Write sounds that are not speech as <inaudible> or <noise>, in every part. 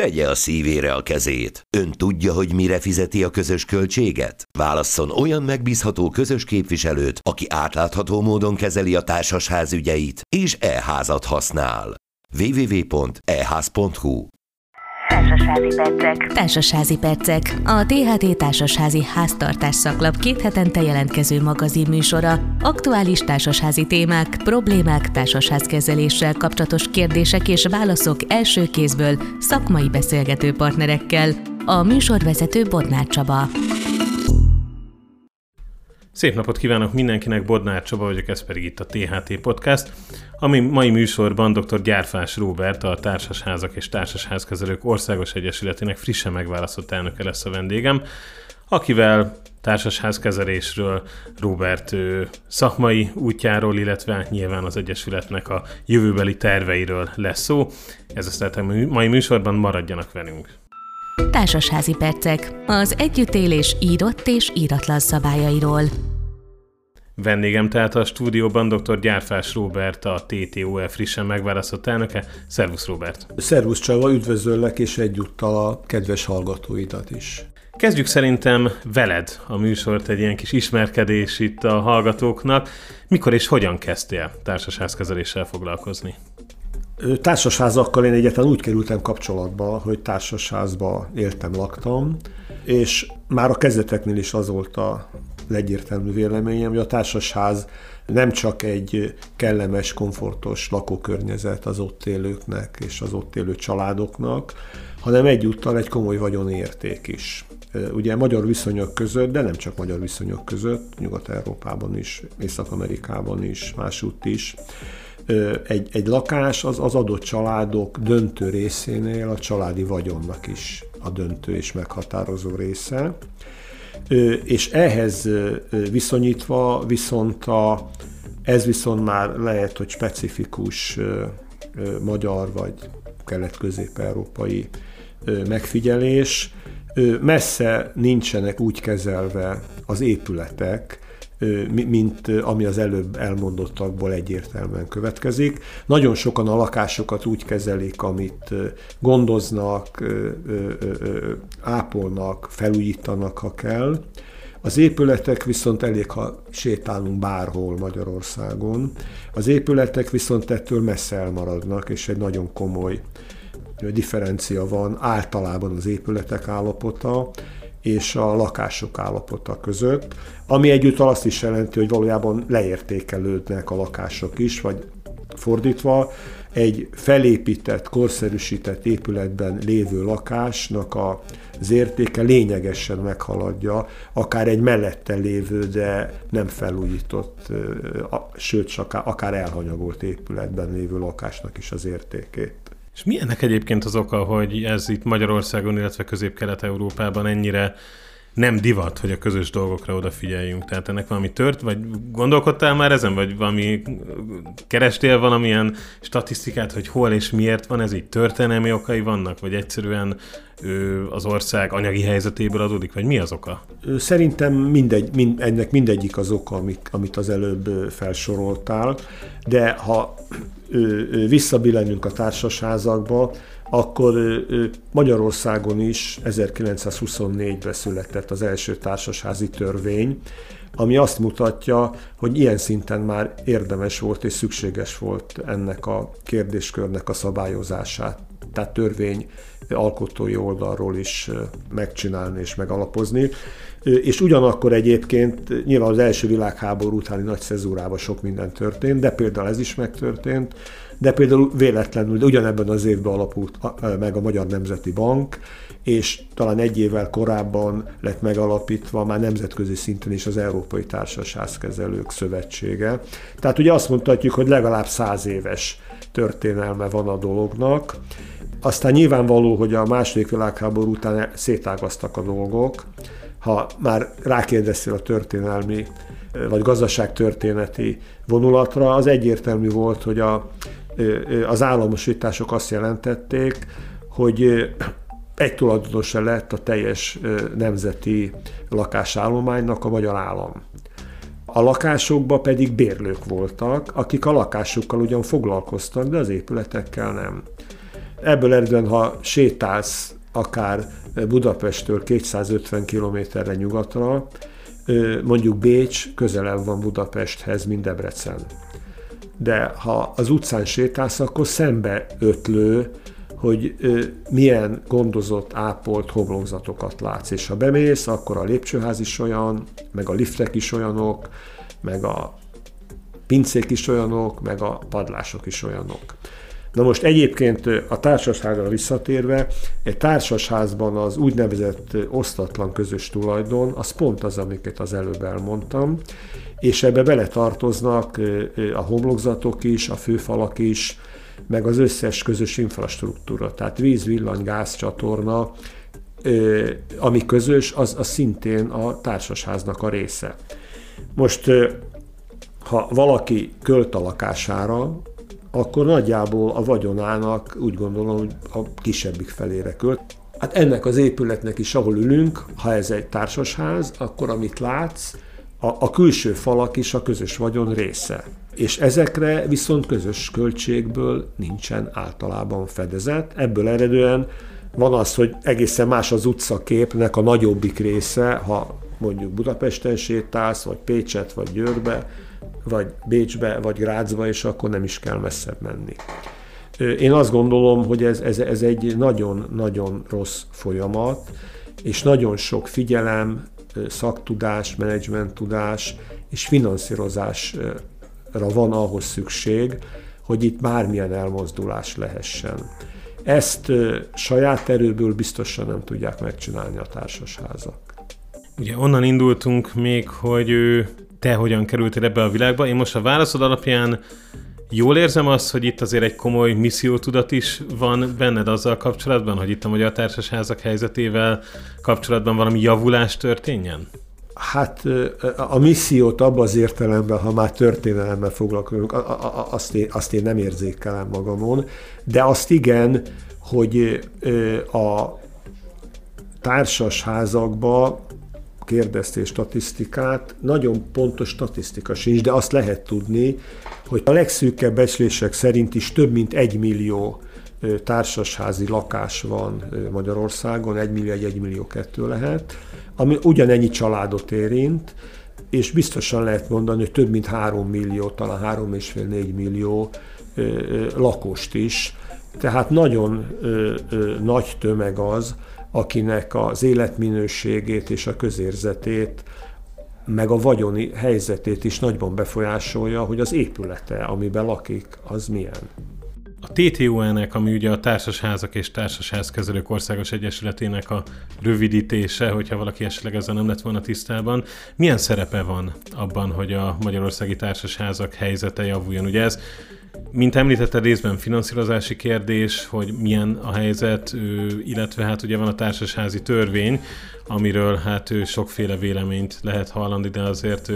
Tegye a szívére a kezét. Ön tudja, hogy mire fizeti a közös költséget? Válasszon olyan megbízható közös képviselőt, aki átlátható módon kezeli a társasház ügyeit, és e-házat használ. www.eház.hu Társasházi percek. Társasházi percek. A THT Társasházi Háztartás szaklap két hetente jelentkező magazin műsora. Aktuális társasházi témák, problémák, társasházkezeléssel kapcsolatos kérdések és válaszok első kézből szakmai beszélgető partnerekkel. A műsorvezető Bodnár Csaba. Szép napot kívánok mindenkinek, Bodnár Csaba vagyok, ez pedig itt a THT Podcast. Ami mai műsorban dr. Gyárfás Róbert, a Társasházak és Társasházkezelők Országos Egyesületének frissen megválasztott elnöke lesz a vendégem, akivel társasházkezelésről, Robert szakmai útjáról, illetve nyilván az Egyesületnek a jövőbeli terveiről lesz szó. Ez azt a mai műsorban maradjanak velünk. Társasházi percek. Az együttélés írott és íratlan szabályairól. Vendégem tehát a stúdióban dr. Gyárfás Róbert, a TTOF frissen megválasztott elnöke. Szervusz Róbert! Szervusz Csaba, üdvözöllek, és egyúttal a kedves hallgatóidat is. Kezdjük szerintem veled a műsort, egy ilyen kis ismerkedés itt a hallgatóknak. Mikor és hogyan kezdtél társasházkezeléssel foglalkozni? Társasházakkal én egyáltalán úgy kerültem kapcsolatba, hogy társasházba éltem, laktam, és már a kezdeteknél is az volt a egyértelmű véleményem, hogy a társasház nem csak egy kellemes, komfortos lakókörnyezet az ott élőknek és az ott élő családoknak, hanem egyúttal egy komoly vagyonérték is. Ugye magyar viszonyok között, de nem csak magyar viszonyok között, Nyugat-Európában is, Észak-Amerikában is, másútt is, egy, egy lakás az az adott családok döntő részénél a családi vagyonnak is a döntő és meghatározó része. És ehhez viszonyítva viszont a, ez viszont már lehet, hogy specifikus magyar vagy kelet-közép-európai megfigyelés, messze nincsenek úgy kezelve az épületek, mint ami az előbb elmondottakból egyértelműen következik. Nagyon sokan a lakásokat úgy kezelik, amit gondoznak, ápolnak, felújítanak, ha kell. Az épületek viszont elég, ha sétálunk bárhol Magyarországon. Az épületek viszont ettől messze elmaradnak, és egy nagyon komoly differencia van általában az épületek állapota, és a lakások állapota között, ami egyúttal azt is jelenti, hogy valójában leértékelődnek a lakások is, vagy fordítva, egy felépített, korszerűsített épületben lévő lakásnak az értéke lényegesen meghaladja akár egy mellette lévő, de nem felújított, sőt, akár elhanyagolt épületben lévő lakásnak is az értékét. És mi ennek egyébként az oka, hogy ez itt Magyarországon, illetve Közép-Kelet-Európában ennyire nem divat, hogy a közös dolgokra odafigyeljünk. Tehát ennek valami tört, vagy gondolkodtál már ezen, vagy valami kerestél valamilyen statisztikát, hogy hol és miért van ez így? Történelmi okai vannak, vagy egyszerűen ő, az ország anyagi helyzetéből adódik, vagy mi az oka? Szerintem mindegy, mind, ennek mindegyik az oka, amit, amit az előbb felsoroltál, de ha visszabillenünk a társasházakba, akkor Magyarországon is 1924-ben született az első társasházi törvény, ami azt mutatja, hogy ilyen szinten már érdemes volt és szükséges volt ennek a kérdéskörnek a szabályozását. Tehát törvény alkotói oldalról is megcsinálni és megalapozni. És ugyanakkor egyébként nyilván az első világháború utáni nagy szezúrában sok minden történt, de például ez is megtörtént, de például véletlenül, de ugyanebben az évben alapult meg a Magyar Nemzeti Bank, és talán egy évvel korábban lett megalapítva már nemzetközi szinten is az Európai Társaságkezelők Szövetsége. Tehát ugye azt mondhatjuk, hogy legalább száz éves történelme van a dolognak. Aztán nyilvánvaló, hogy a második világháború után szétágaztak a dolgok. Ha már rákérdeztél a történelmi vagy gazdaságtörténeti vonulatra, az egyértelmű volt, hogy a, az államosítások azt jelentették, hogy egy tulajdonosa lett a teljes nemzeti lakásállománynak a magyar állam. A lakásokban pedig bérlők voltak, akik a lakásokkal ugyan foglalkoztak, de az épületekkel nem. Ebből eredően, ha sétálsz akár Budapesttől 250 kilométerre nyugatra, mondjuk Bécs közelebb van Budapesthez, mint Debrecen. De ha az utcán sétálsz, akkor szembe ötlő, hogy milyen gondozott, ápolt homlokzatokat látsz. És ha bemész, akkor a lépcsőház is olyan, meg a liftek is olyanok, meg a pincék is olyanok, meg a padlások is olyanok. Na most egyébként a társasházra visszatérve, egy társasházban az úgynevezett osztatlan közös tulajdon, az pont az, amiket az előbb elmondtam, és ebbe beletartoznak a homlokzatok is, a főfalak is, meg az összes közös infrastruktúra, tehát víz, villany, gáz, csatorna, ami közös, az, az szintén a társasháznak a része. Most, ha valaki költ a lakására, akkor nagyjából a vagyonának úgy gondolom, hogy a kisebbik felére költ. Hát ennek az épületnek is, ahol ülünk, ha ez egy társasház, akkor amit látsz, a, a külső falak is a közös vagyon része. És ezekre viszont közös költségből nincsen általában fedezet. Ebből eredően van az, hogy egészen más az utcaképnek a nagyobbik része, ha mondjuk Budapesten sétálsz, vagy Pécset, vagy Győrbe, vagy Bécsbe, vagy Grácsba, és akkor nem is kell messzebb menni. Én azt gondolom, hogy ez, ez, ez egy nagyon-nagyon rossz folyamat, és nagyon sok figyelem, szaktudás, menedzsment tudás és finanszírozásra van ahhoz szükség, hogy itt bármilyen elmozdulás lehessen. Ezt saját erőből biztosan nem tudják megcsinálni a társasházak. Ugye onnan indultunk még, hogy te hogyan kerültél ebbe a világba. Én most a válaszod alapján jól érzem azt, hogy itt azért egy komoly missziótudat is van benned azzal kapcsolatban, hogy itt a Magyar Társasházak helyzetével kapcsolatban valami javulás történjen? Hát a missziót abban az értelemben, ha már történelemmel foglalkozunk, azt én, azt én nem érzékelem magamon, de azt igen, hogy a társasházakba kérdeztél statisztikát, nagyon pontos statisztika sincs, de azt lehet tudni, hogy a legszűkebb becslések szerint is több mint egy millió társasházi lakás van Magyarországon, egy millió, egy, millió kettő lehet, ami ugyanennyi családot érint, és biztosan lehet mondani, hogy több mint három millió, talán három és fél, négy millió lakost is. Tehát nagyon ö, ö, nagy tömeg az, akinek az életminőségét és a közérzetét, meg a vagyoni helyzetét is nagyban befolyásolja, hogy az épülete, amiben lakik, az milyen. A TTON-nek, ami ugye a Társasházak és Társasházkezelők Országos Egyesületének a rövidítése, hogyha valaki esetleg ezzel nem lett volna tisztában, milyen szerepe van abban, hogy a magyarországi társasházak helyzete javuljon? Ugye ez mint említetted, részben finanszírozási kérdés, hogy milyen a helyzet, illetve hát ugye van a társasházi törvény, amiről hát sokféle véleményt lehet hallani, de azért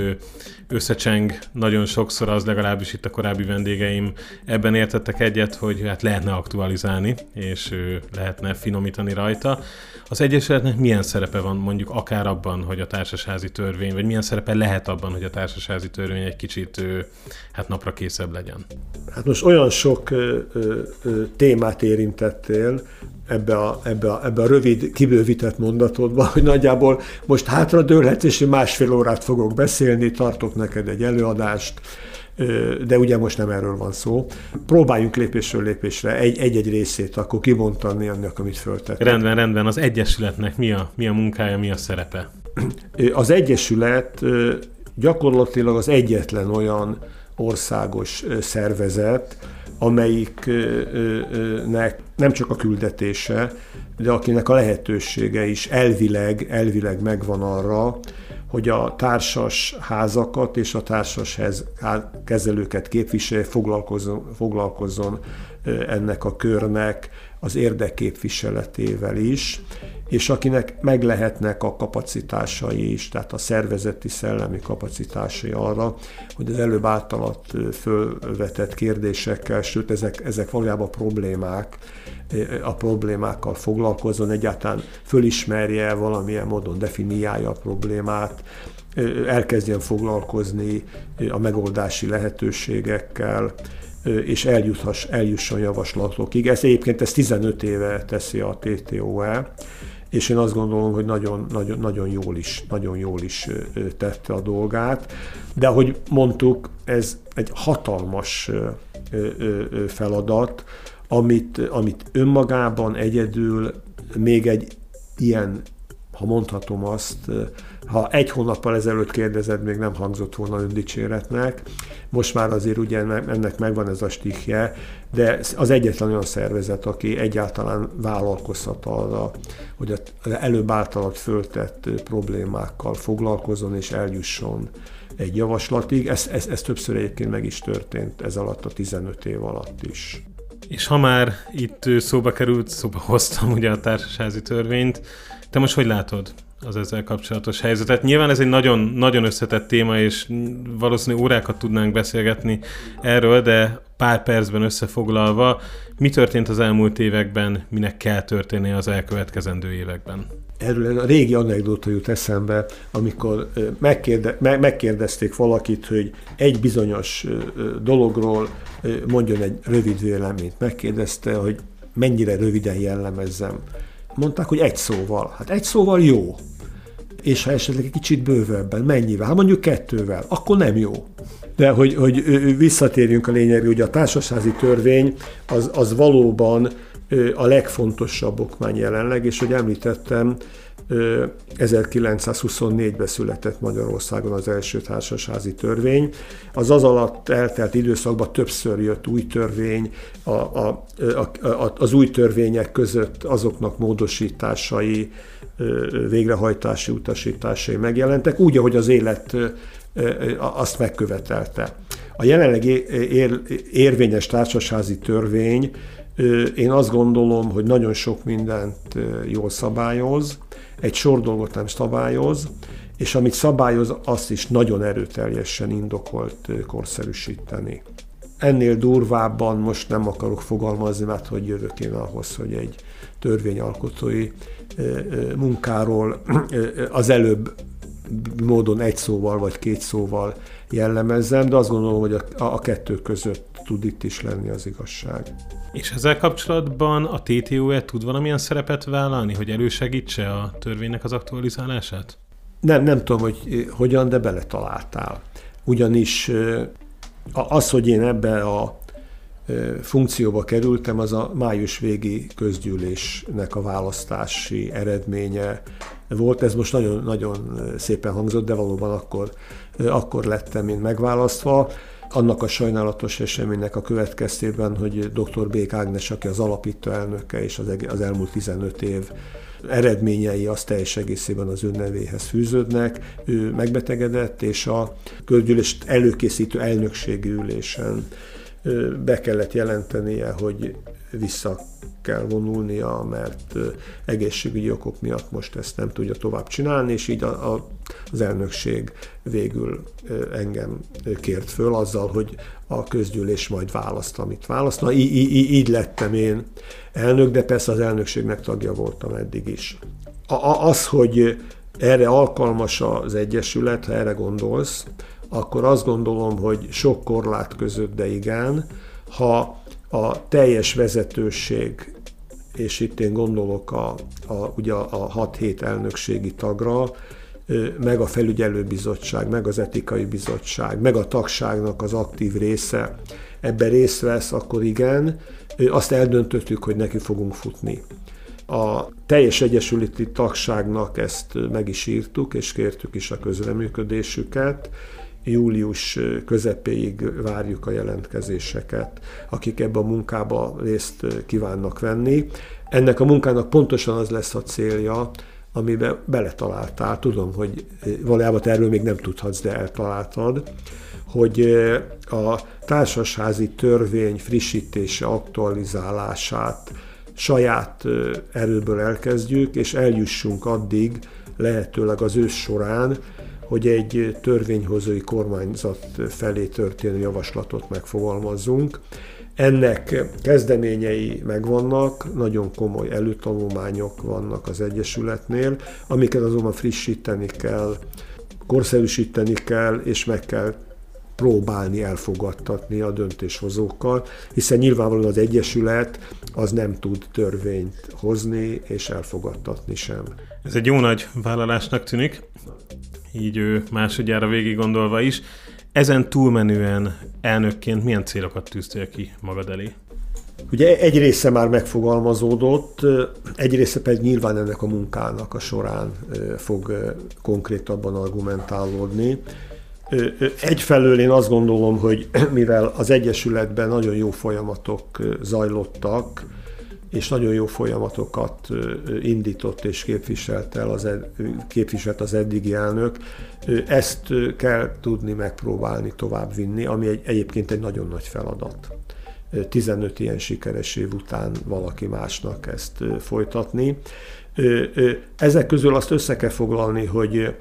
összecseng nagyon sokszor, az legalábbis itt a korábbi vendégeim ebben értettek egyet, hogy hát lehetne aktualizálni, és lehetne finomítani rajta. Az Egyesületnek milyen szerepe van mondjuk akár abban, hogy a társasházi törvény, vagy milyen szerepe lehet abban, hogy a társasházi törvény egy kicsit hát napra készebb legyen? Hát most olyan sok ö, ö, ö, témát érintettél ebbe a, ebbe, a, ebbe a rövid, kibővített mondatodba, hogy nagyjából most hátradőlhetsz, és másfél órát fogok beszélni, tartok neked egy előadást, de ugye most nem erről van szó. Próbáljunk lépésről lépésre egy-egy részét akkor kibontani annak, amit föltett. Rendben, rendben. Az Egyesületnek mi a, mi a munkája, mi a szerepe? Az Egyesület gyakorlatilag az egyetlen olyan országos szervezet, amelyiknek nem csak a küldetése, de akinek a lehetősége is elvileg, elvileg megvan arra, hogy a társas házakat és a társas kezelőket képviselje, foglalkozzon, foglalkozzon ennek a körnek az érdekképviseletével is, és akinek meg lehetnek a kapacitásai is, tehát a szervezeti szellemi kapacitásai arra, hogy az előbb általat fölvetett kérdésekkel, sőt ezek, ezek valójában problémák, a problémákkal foglalkozzon, egyáltalán fölismerje, valamilyen módon definiálja a problémát, elkezdjen foglalkozni a megoldási lehetőségekkel, és eljuthass, eljusson javaslatokig. Ez egyébként ez 15 éve teszi a TTOE, és én azt gondolom, hogy nagyon, nagyon, nagyon, jól is, nagyon jól is tette a dolgát. De ahogy mondtuk, ez egy hatalmas feladat, amit, amit önmagában egyedül még egy ilyen, ha mondhatom azt, ha egy hónappal ezelőtt kérdezed, még nem hangzott volna öndicséretnek. Most már azért ugye ennek megvan ez a stihje, de az egyetlen olyan szervezet, aki egyáltalán vállalkozhat arra, hogy az előbb általad föltett problémákkal foglalkozon és eljusson egy javaslatig. Ez, ez, ez többször egyébként meg is történt ez alatt a 15 év alatt is. És ha már itt szóba került, szóba hoztam ugye a társasházi törvényt, te most hogy látod az ezzel kapcsolatos helyzetet? Nyilván ez egy nagyon, nagyon összetett téma, és valószínűleg órákat tudnánk beszélgetni erről, de pár percben összefoglalva, mi történt az elmúlt években, minek kell történni az elkövetkezendő években? Erről a régi anekdóta jut eszembe, amikor megkérde, megkérdezték valakit, hogy egy bizonyos dologról mondjon egy rövid véleményt. Megkérdezte, hogy mennyire röviden jellemezzem. Mondták, hogy egy szóval. Hát egy szóval jó. És ha esetleg egy kicsit bővebben, mennyivel? Hát mondjuk kettővel, akkor nem jó. De hogy, hogy visszatérjünk a lényegre, hogy a társasházi törvény az, az valóban a legfontosabb okmány jelenleg, és hogy említettem, 1924-ben született Magyarországon az első társasházi törvény. Az az alatt eltelt időszakban többször jött új törvény, a, a, a, a, az új törvények között azoknak módosításai, végrehajtási utasításai megjelentek, úgy, ahogy az élet azt megkövetelte. A jelenleg ér, érvényes társasházi törvény én azt gondolom, hogy nagyon sok mindent jól szabályoz, egy sor dolgot nem szabályoz, és amit szabályoz, azt is nagyon erőteljesen indokolt korszerűsíteni. Ennél durvábban most nem akarok fogalmazni, mert hogy jövök én ahhoz, hogy egy törvényalkotói munkáról az előbb módon egy szóval vagy két szóval jellemezzem, de azt gondolom, hogy a, a kettő között tud itt is lenni az igazság. És ezzel kapcsolatban a TTO-e tud valamilyen szerepet vállalni, hogy elősegítse a törvénynek az aktualizálását? Nem, nem tudom, hogy hogyan, de beletaláltál. Ugyanis az, hogy én ebbe a funkcióba kerültem, az a május végi közgyűlésnek a választási eredménye volt. Ez most nagyon, nagyon szépen hangzott, de valóban akkor, akkor lettem én megválasztva annak a sajnálatos eseménynek a következtében, hogy dr. Bék Ágnes, aki az alapító elnöke és az, az elmúlt 15 év eredményei az teljes egészében az önnevéhez fűződnek. Ő megbetegedett, és a közgyűlést előkészítő elnökségi ülésen be kellett jelentenie, hogy vissza kell vonulnia, mert egészségügyi okok miatt most ezt nem tudja tovább csinálni, és így a, a, az elnökség végül engem kért föl azzal, hogy a közgyűlés majd választ, amit választ. Na, így, így, így lettem én elnök, de persze az elnökségnek tagja voltam eddig is. A, az, hogy erre alkalmas az Egyesület, ha erre gondolsz, akkor azt gondolom, hogy sok korlát között, de igen, ha a teljes vezetőség, és itt én gondolok a, a, ugye a 6-7 elnökségi tagra, meg a felügyelőbizottság, meg az etikai bizottság, meg a tagságnak az aktív része ebben részt vesz, akkor igen, azt eldöntöttük, hogy neki fogunk futni. A teljes egyesületi tagságnak ezt meg is írtuk, és kértük is a közreműködésüket, július közepéig várjuk a jelentkezéseket, akik ebbe a munkába részt kívánnak venni. Ennek a munkának pontosan az lesz a célja, amiben beletaláltál. Tudom, hogy valójában erről még nem tudhatsz, de eltaláltad, hogy a társasházi törvény frissítése, aktualizálását saját erőből elkezdjük, és eljussunk addig, lehetőleg az ősz során, hogy egy törvényhozói kormányzat felé történő javaslatot megfogalmazzunk. Ennek kezdeményei megvannak, nagyon komoly előtanulmányok vannak az Egyesületnél, amiket azonban frissíteni kell, korszerűsíteni kell, és meg kell próbálni elfogadtatni a döntéshozókkal, hiszen nyilvánvalóan az Egyesület az nem tud törvényt hozni és elfogadtatni sem. Ez egy jó nagy vállalásnak tűnik, így ő másodjára végig gondolva is. Ezen túlmenően elnökként milyen célokat tűztél ki magad elé? Ugye egy része már megfogalmazódott, egy része pedig nyilván ennek a munkának a során fog konkrétabban argumentálódni. Egyfelől én azt gondolom, hogy <clears throat> mivel az Egyesületben nagyon jó folyamatok zajlottak, és nagyon jó folyamatokat indított és képviselt, el az, ed, képviselt az eddigi elnök. Ezt kell tudni megpróbálni továbbvinni, ami egy, egyébként egy nagyon nagy feladat. 15 ilyen sikeres év után valaki másnak ezt folytatni. Ezek közül azt össze kell foglalni, hogy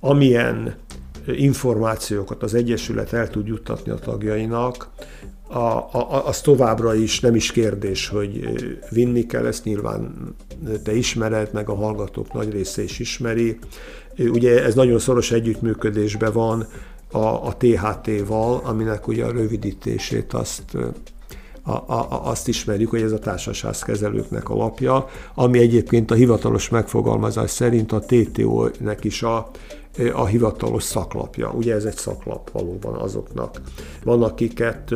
amilyen információkat az Egyesület el tud juttatni a tagjainak, a, a, az továbbra is nem is kérdés, hogy vinni kell, ezt nyilván te ismered, meg a hallgatók nagy része is ismeri. Ugye ez nagyon szoros együttműködésben van a, a THT-val, aminek ugye a rövidítését azt a, a, azt ismerjük, hogy ez a társaságkezelőknek a lapja, ami egyébként a hivatalos megfogalmazás szerint a TTO-nek is a, a hivatalos szaklapja. Ugye ez egy szaklap valóban azoknak. Van, akiket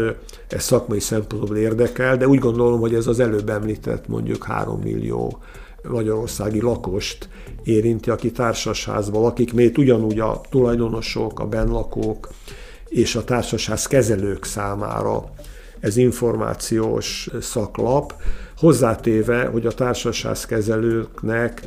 ez szakmai szempontból érdekel, de úgy gondolom, hogy ez az előbb említett mondjuk 3 millió magyarországi lakost érinti, aki társasházban lakik, mert ugyanúgy a tulajdonosok, a benlakók és a társasház kezelők számára ez információs szaklap, hozzátéve, hogy a társasházkezelőknek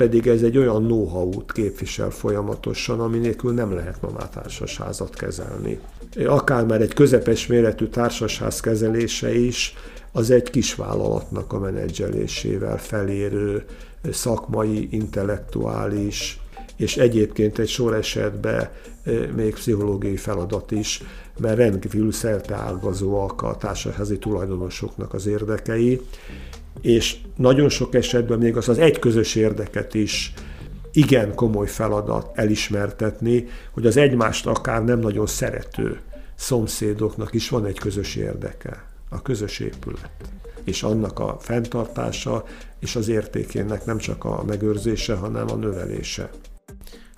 pedig ez egy olyan know-how-t képvisel folyamatosan, ami nélkül nem lehet ma már társasházat kezelni. Akár már egy közepes méretű társasház kezelése is, az egy kis vállalatnak a menedzselésével felérő szakmai, intellektuális, és egyébként egy sor esetben még pszichológiai feladat is, mert rendkívül szerteágazóak a társasázi tulajdonosoknak az érdekei, és nagyon sok esetben még az az egy közös érdeket is igen komoly feladat elismertetni, hogy az egymást akár nem nagyon szerető szomszédoknak is van egy közös érdeke, a közös épület. És annak a fenntartása és az értékének nem csak a megőrzése, hanem a növelése.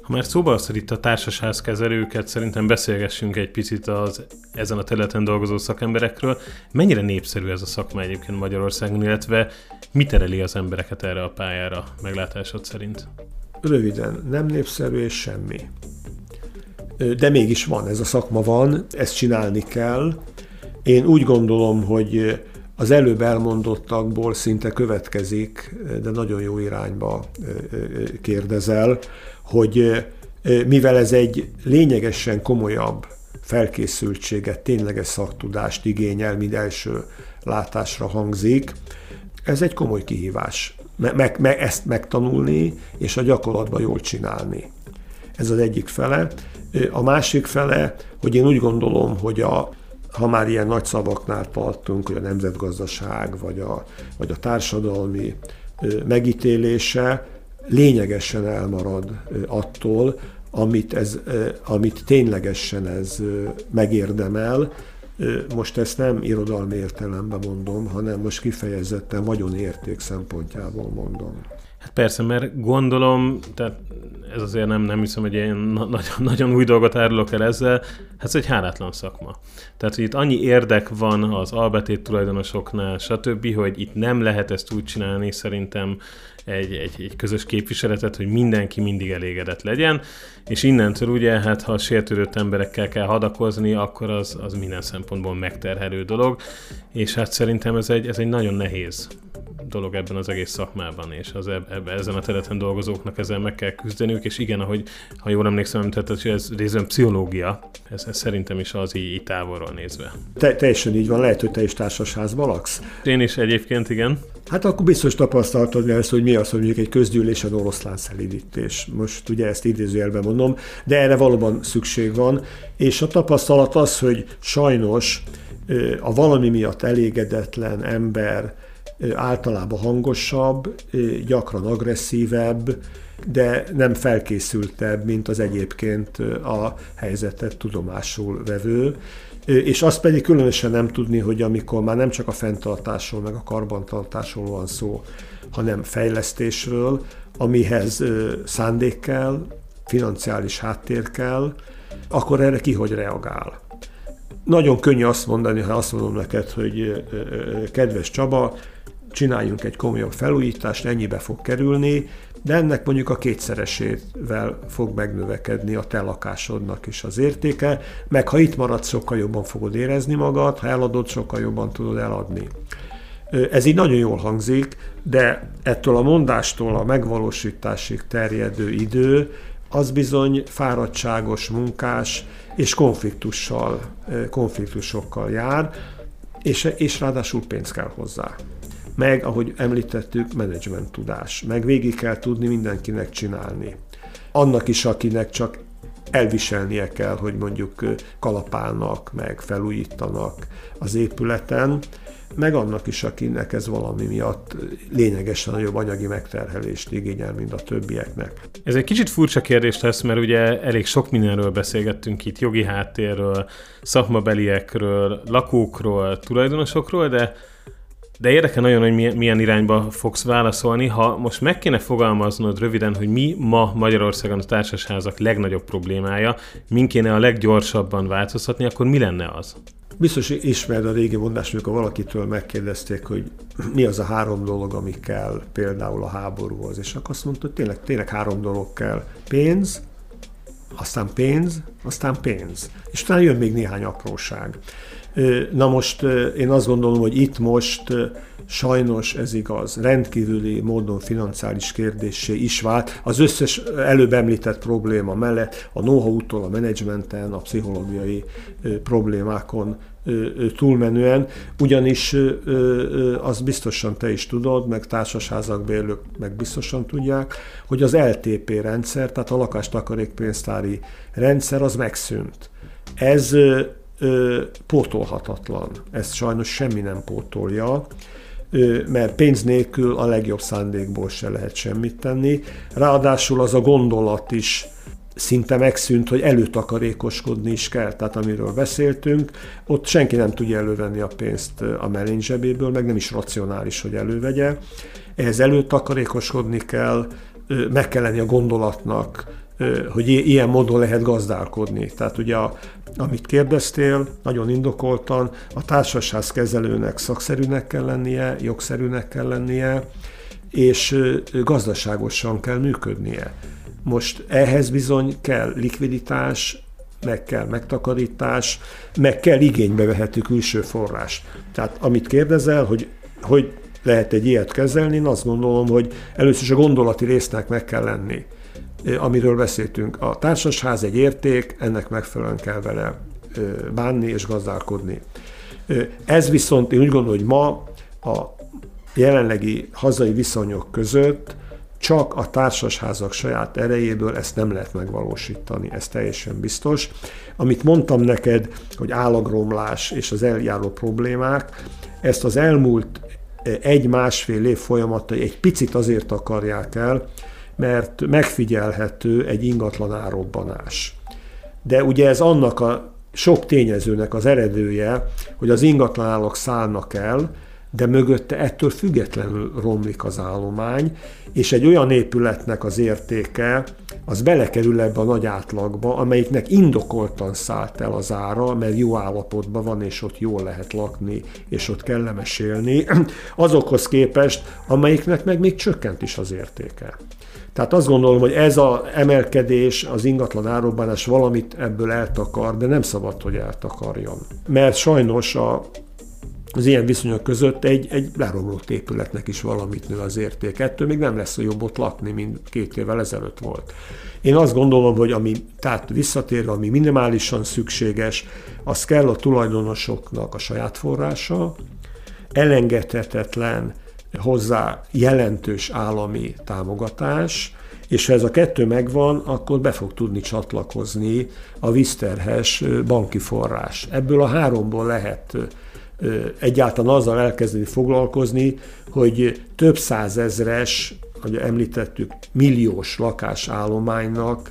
Ha már szóba hoztad itt a társasházkezelőket, szerintem beszélgessünk egy picit az ezen a területen dolgozó szakemberekről. Mennyire népszerű ez a szakma egyébként Magyarországon, illetve mi tereli az embereket erre a pályára meglátásod szerint? Röviden, nem népszerű és semmi. De mégis van, ez a szakma van, ezt csinálni kell. Én úgy gondolom, hogy az előbb elmondottakból szinte következik, de nagyon jó irányba kérdezel, hogy mivel ez egy lényegesen komolyabb felkészültséget, tényleges szaktudást igényel, mint első látásra hangzik, ez egy komoly kihívás. Meg, meg, ezt megtanulni, és a gyakorlatban jól csinálni. Ez az egyik fele. A másik fele, hogy én úgy gondolom, hogy a, ha már ilyen nagy szavaknál tartunk, hogy a nemzetgazdaság, vagy a, vagy a társadalmi megítélése, lényegesen elmarad attól, amit, ez, amit ténylegesen ez megérdemel. Most ezt nem irodalmi értelemben mondom, hanem most kifejezetten vagyonérték szempontjából mondom. Hát persze, mert gondolom, tehát ez azért nem, nem hiszem, hogy én nagyon, nagyon új dolgot árulok el ezzel, hát ez egy hálátlan szakma. Tehát, hogy itt annyi érdek van az albetét tulajdonosoknál, stb., hogy itt nem lehet ezt úgy csinálni, szerintem egy, egy, egy közös képviseletet, hogy mindenki mindig elégedett legyen, és innentől ugye, hát ha sértődött emberekkel kell hadakozni, akkor az, az minden szempontból megterhelő dolog, és hát szerintem ez egy, ez egy nagyon nehéz dolog ebben az egész szakmában, és az eb, eb, ezen a területen dolgozóknak ezzel meg kell küzdeniük, és igen, ahogy, ha jól emlékszem, tehát hogy ez részben pszichológia, ez, ez szerintem is az így, így távolról nézve. Te, teljesen így van, lehet, hogy te is társasházban laksz. Én is egyébként, igen. Hát akkor biztos tapasztaltad ezt, hogy mi az, hogy mondjuk egy közgyűlésen oroszlán szelidítés. Most ugye ezt idézőjelben mondom, de erre valóban szükség van, és a tapasztalat az, hogy sajnos a valami miatt elégedetlen ember általában hangosabb, gyakran agresszívebb, de nem felkészültebb, mint az egyébként a helyzetet tudomásul vevő. És azt pedig különösen nem tudni, hogy amikor már nem csak a fenntartásról, meg a karbantartásról van szó, hanem fejlesztésről, amihez szándék kell, financiális háttér kell, akkor erre ki hogy reagál. Nagyon könnyű azt mondani, ha azt mondom neked, hogy kedves Csaba, csináljunk egy komolyabb felújítást, ennyibe fog kerülni, de ennek mondjuk a kétszeresével fog megnövekedni a te lakásodnak is az értéke, meg ha itt maradsz, sokkal jobban fogod érezni magad, ha eladod, sokkal jobban tudod eladni. Ez így nagyon jól hangzik, de ettől a mondástól a megvalósításig terjedő idő, az bizony fáradtságos, munkás és konfliktussal, konfliktusokkal jár, és, és ráadásul pénz kell hozzá meg, ahogy említettük, menedzsment tudás. Meg végig kell tudni mindenkinek csinálni. Annak is, akinek csak elviselnie kell, hogy mondjuk kalapálnak, meg felújítanak az épületen, meg annak is, akinek ez valami miatt lényegesen nagyobb anyagi megterhelést igényel, mint a többieknek. Ez egy kicsit furcsa kérdés lesz, mert ugye elég sok mindenről beszélgettünk itt, jogi háttérről, szakmabeliekről, lakókról, tulajdonosokról, de de érdekel nagyon, hogy milyen irányba fogsz válaszolni. Ha most meg kéne fogalmaznod röviden, hogy mi ma Magyarországon a társasházak legnagyobb problémája, min kéne a leggyorsabban változtatni, akkor mi lenne az? Biztos ismered a régi mondást, amikor valakitől megkérdezték, hogy <clears throat> mi az a három dolog, ami kell például a háborúhoz, és akkor azt mondta, hogy tényleg, tényleg három dolog kell. Pénz, aztán pénz, aztán pénz. És utána jön még néhány apróság. Na most én azt gondolom, hogy itt most sajnos ez igaz, rendkívüli módon financiális kérdésé is vált. Az összes előbb említett probléma mellett a know-how-tól, a menedzsmenten, a pszichológiai problémákon túlmenően, ugyanis az biztosan te is tudod, meg társasházak bérlők meg biztosan tudják, hogy az LTP rendszer, tehát a lakástakarékpénztári rendszer az megszűnt. Ez ö, pótolhatatlan. Ezt sajnos semmi nem pótolja, mert pénz nélkül a legjobb szándékból se lehet semmit tenni. Ráadásul az a gondolat is szinte megszűnt, hogy előtakarékoskodni is kell. Tehát amiről beszéltünk, ott senki nem tudja elővenni a pénzt a mellény zsebéből, meg nem is racionális, hogy elővegye. Ehhez előtakarékoskodni kell, meg kell lenni a gondolatnak, hogy ilyen módon lehet gazdálkodni. Tehát ugye a, amit kérdeztél, nagyon indokoltan, a társasház kezelőnek szakszerűnek kell lennie, jogszerűnek kell lennie, és gazdaságosan kell működnie. Most ehhez bizony kell likviditás, meg kell megtakarítás, meg kell igénybe vehető külső forrás. Tehát amit kérdezel, hogy hogy lehet egy ilyet kezelni, én azt gondolom, hogy először is a gondolati résznek meg kell lenni amiről beszéltünk. A társasház egy érték, ennek megfelelően kell vele bánni és gazdálkodni. Ez viszont én úgy gondolom, hogy ma a jelenlegi hazai viszonyok között csak a társasházak saját erejéből ezt nem lehet megvalósítani, ez teljesen biztos. Amit mondtam neked, hogy állagromlás és az eljáró problémák, ezt az elmúlt egy-másfél év folyamatai egy picit azért akarják el, mert megfigyelhető egy ingatlan árobbanás. De ugye ez annak a sok tényezőnek az eredője, hogy az ingatlanálok szállnak el, de mögötte ettől függetlenül romlik az állomány, és egy olyan épületnek az értéke, az belekerül ebbe a nagy átlagba, amelyiknek indokoltan szállt el az ára, mert jó állapotban van, és ott jól lehet lakni, és ott kellemes élni, <clears throat> azokhoz képest, amelyiknek meg még csökkent is az értéke. Tehát azt gondolom, hogy ez az emelkedés, az ingatlan árobbanás valamit ebből eltakar, de nem szabad, hogy eltakarjon. Mert sajnos a, az ilyen viszonyok között egy, egy leromlott épületnek is valamit nő az érték. Ettől még nem lesz jobb ott lakni, mint két évvel ezelőtt volt. Én azt gondolom, hogy ami, tehát visszatérve, ami minimálisan szükséges, az kell a tulajdonosoknak a saját forrása, elengedhetetlen hozzá jelentős állami támogatás, és ha ez a kettő megvan, akkor be fog tudni csatlakozni a vízterhes banki forrás. Ebből a háromból lehet egyáltalán azzal elkezdeni foglalkozni, hogy több százezres, ahogy említettük, milliós lakásállománynak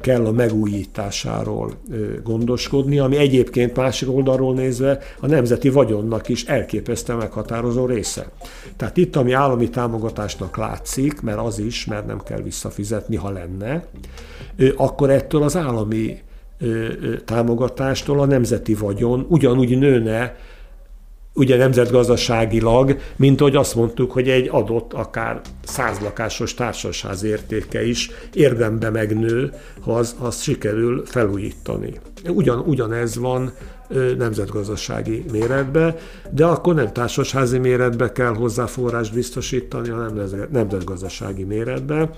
kell a megújításáról gondoskodni, ami egyébként másik oldalról nézve a nemzeti vagyonnak is elképesztően meghatározó része. Tehát itt, ami állami támogatásnak látszik, mert az is, mert nem kell visszafizetni, ha lenne, akkor ettől az állami támogatástól a nemzeti vagyon ugyanúgy nőne ugye nemzetgazdaságilag, mint hogy azt mondtuk, hogy egy adott, akár százlakásos társasház értéke is érdembe megnő, ha az, az sikerül felújítani. Ugyan, ugyanez van nemzetgazdasági méretbe, de akkor nem társasházi méretbe kell hozzá forrást biztosítani, hanem nemzetgazdasági méretbe,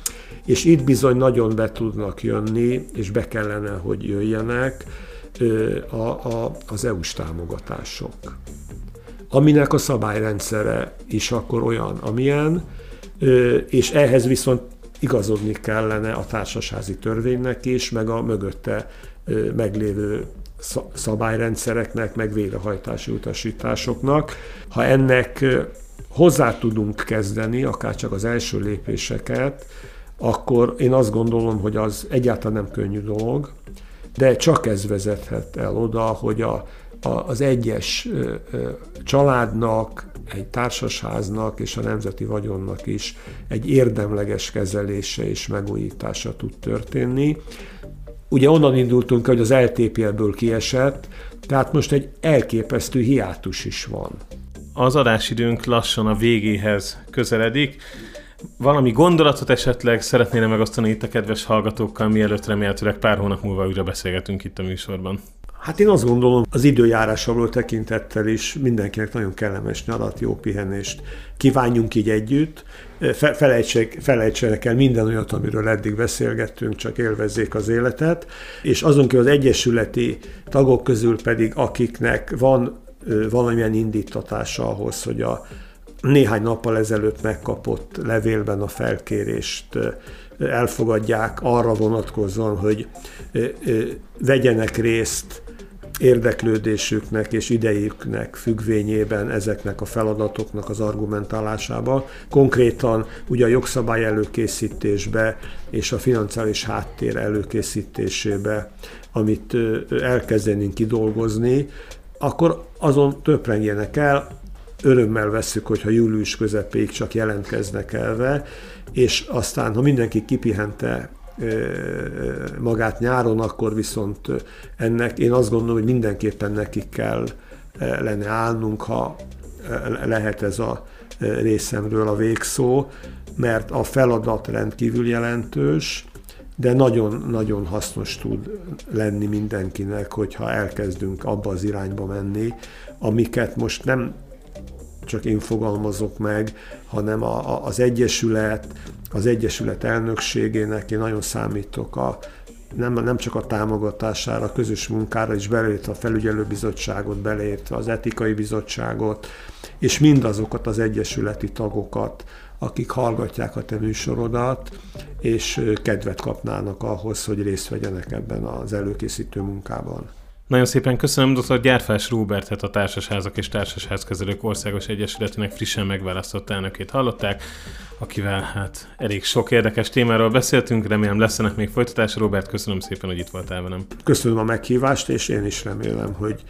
és itt bizony nagyon be tudnak jönni, és be kellene, hogy jöjjenek a, a, az EU-s támogatások. Aminek a szabályrendszere is akkor olyan, amilyen, és ehhez viszont igazodni kellene a társasházi törvénynek is, meg a mögötte meglévő szabályrendszereknek, meg végrehajtási utasításoknak. Ha ennek hozzá tudunk kezdeni, akár csak az első lépéseket, akkor én azt gondolom, hogy az egyáltalán nem könnyű dolog, de csak ez vezethet el oda, hogy a az egyes családnak, egy társasháznak és a nemzeti vagyonnak is egy érdemleges kezelése és megújítása tud történni. Ugye onnan indultunk, hogy az LTPL-ből kiesett, tehát most egy elképesztő hiátus is van. Az adásidőnk lassan a végéhez közeledik. Valami gondolatot esetleg szeretnéne megosztani itt a kedves hallgatókkal, mielőtt remélhetőleg pár hónap múlva újra beszélgetünk itt a műsorban? Hát én azt gondolom, az időjárásról tekintettel is mindenkinek nagyon kellemes nyarat, jó pihenést kívánjunk így együtt. Felejtsék, felejtsenek el minden olyat, amiről eddig beszélgettünk, csak élvezzék az életet. És azon kívül az egyesületi tagok közül pedig, akiknek van valamilyen indítatása ahhoz, hogy a néhány nappal ezelőtt megkapott levélben a felkérést elfogadják arra vonatkozóan, hogy vegyenek részt érdeklődésüknek és idejüknek függvényében ezeknek a feladatoknak az argumentálásába. Konkrétan ugye a jogszabály előkészítésbe és a financiális háttér előkészítésébe, amit elkezdenénk kidolgozni, akkor azon töprengjenek el, örömmel veszük, hogyha július közepéig csak jelentkeznek elve, és aztán, ha mindenki kipihente magát nyáron, akkor viszont ennek én azt gondolom, hogy mindenképpen nekik kell lenne állnunk, ha lehet ez a részemről a végszó, mert a feladat rendkívül jelentős, de nagyon-nagyon hasznos tud lenni mindenkinek, hogyha elkezdünk abba az irányba menni, amiket most nem csak én fogalmazok meg, hanem a, a, az Egyesület, az Egyesület elnökségének én nagyon számítok a, nem, nem csak a támogatására, a közös munkára is beleértve a felügyelőbizottságot, beleértve az etikai bizottságot, és mindazokat az egyesületi tagokat, akik hallgatják a te műsorodat, és kedvet kapnának ahhoz, hogy részt vegyenek ebben az előkészítő munkában. Nagyon szépen köszönöm dr. Gyárfás Róbertet, a Társasházak és Társasházkezelők Országos Egyesületének frissen megválasztott elnökét hallották, akivel hát elég sok érdekes témáról beszéltünk, remélem lesznek még folytatás. Robert, köszönöm szépen, hogy itt voltál velem. Köszönöm a meghívást, és én is remélem, hogy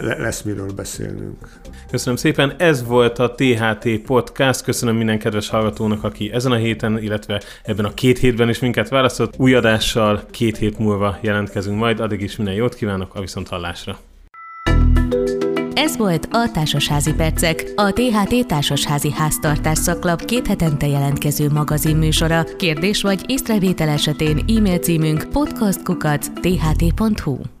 lesz miről beszélnünk. Köszönöm szépen, ez volt a THT Podcast. Köszönöm minden kedves hallgatónak, aki ezen a héten, illetve ebben a két hétben is minket választott. Új adással két hét múlva jelentkezünk majd, addig is minden jót kívánok, a viszont hallásra. Ez volt a Társasházi Percek, a THT Társasházi Háztartás szaklap két hetente jelentkező magazin műsora. Kérdés vagy észrevétel esetén e-mail címünk podcastkukac.tht.hu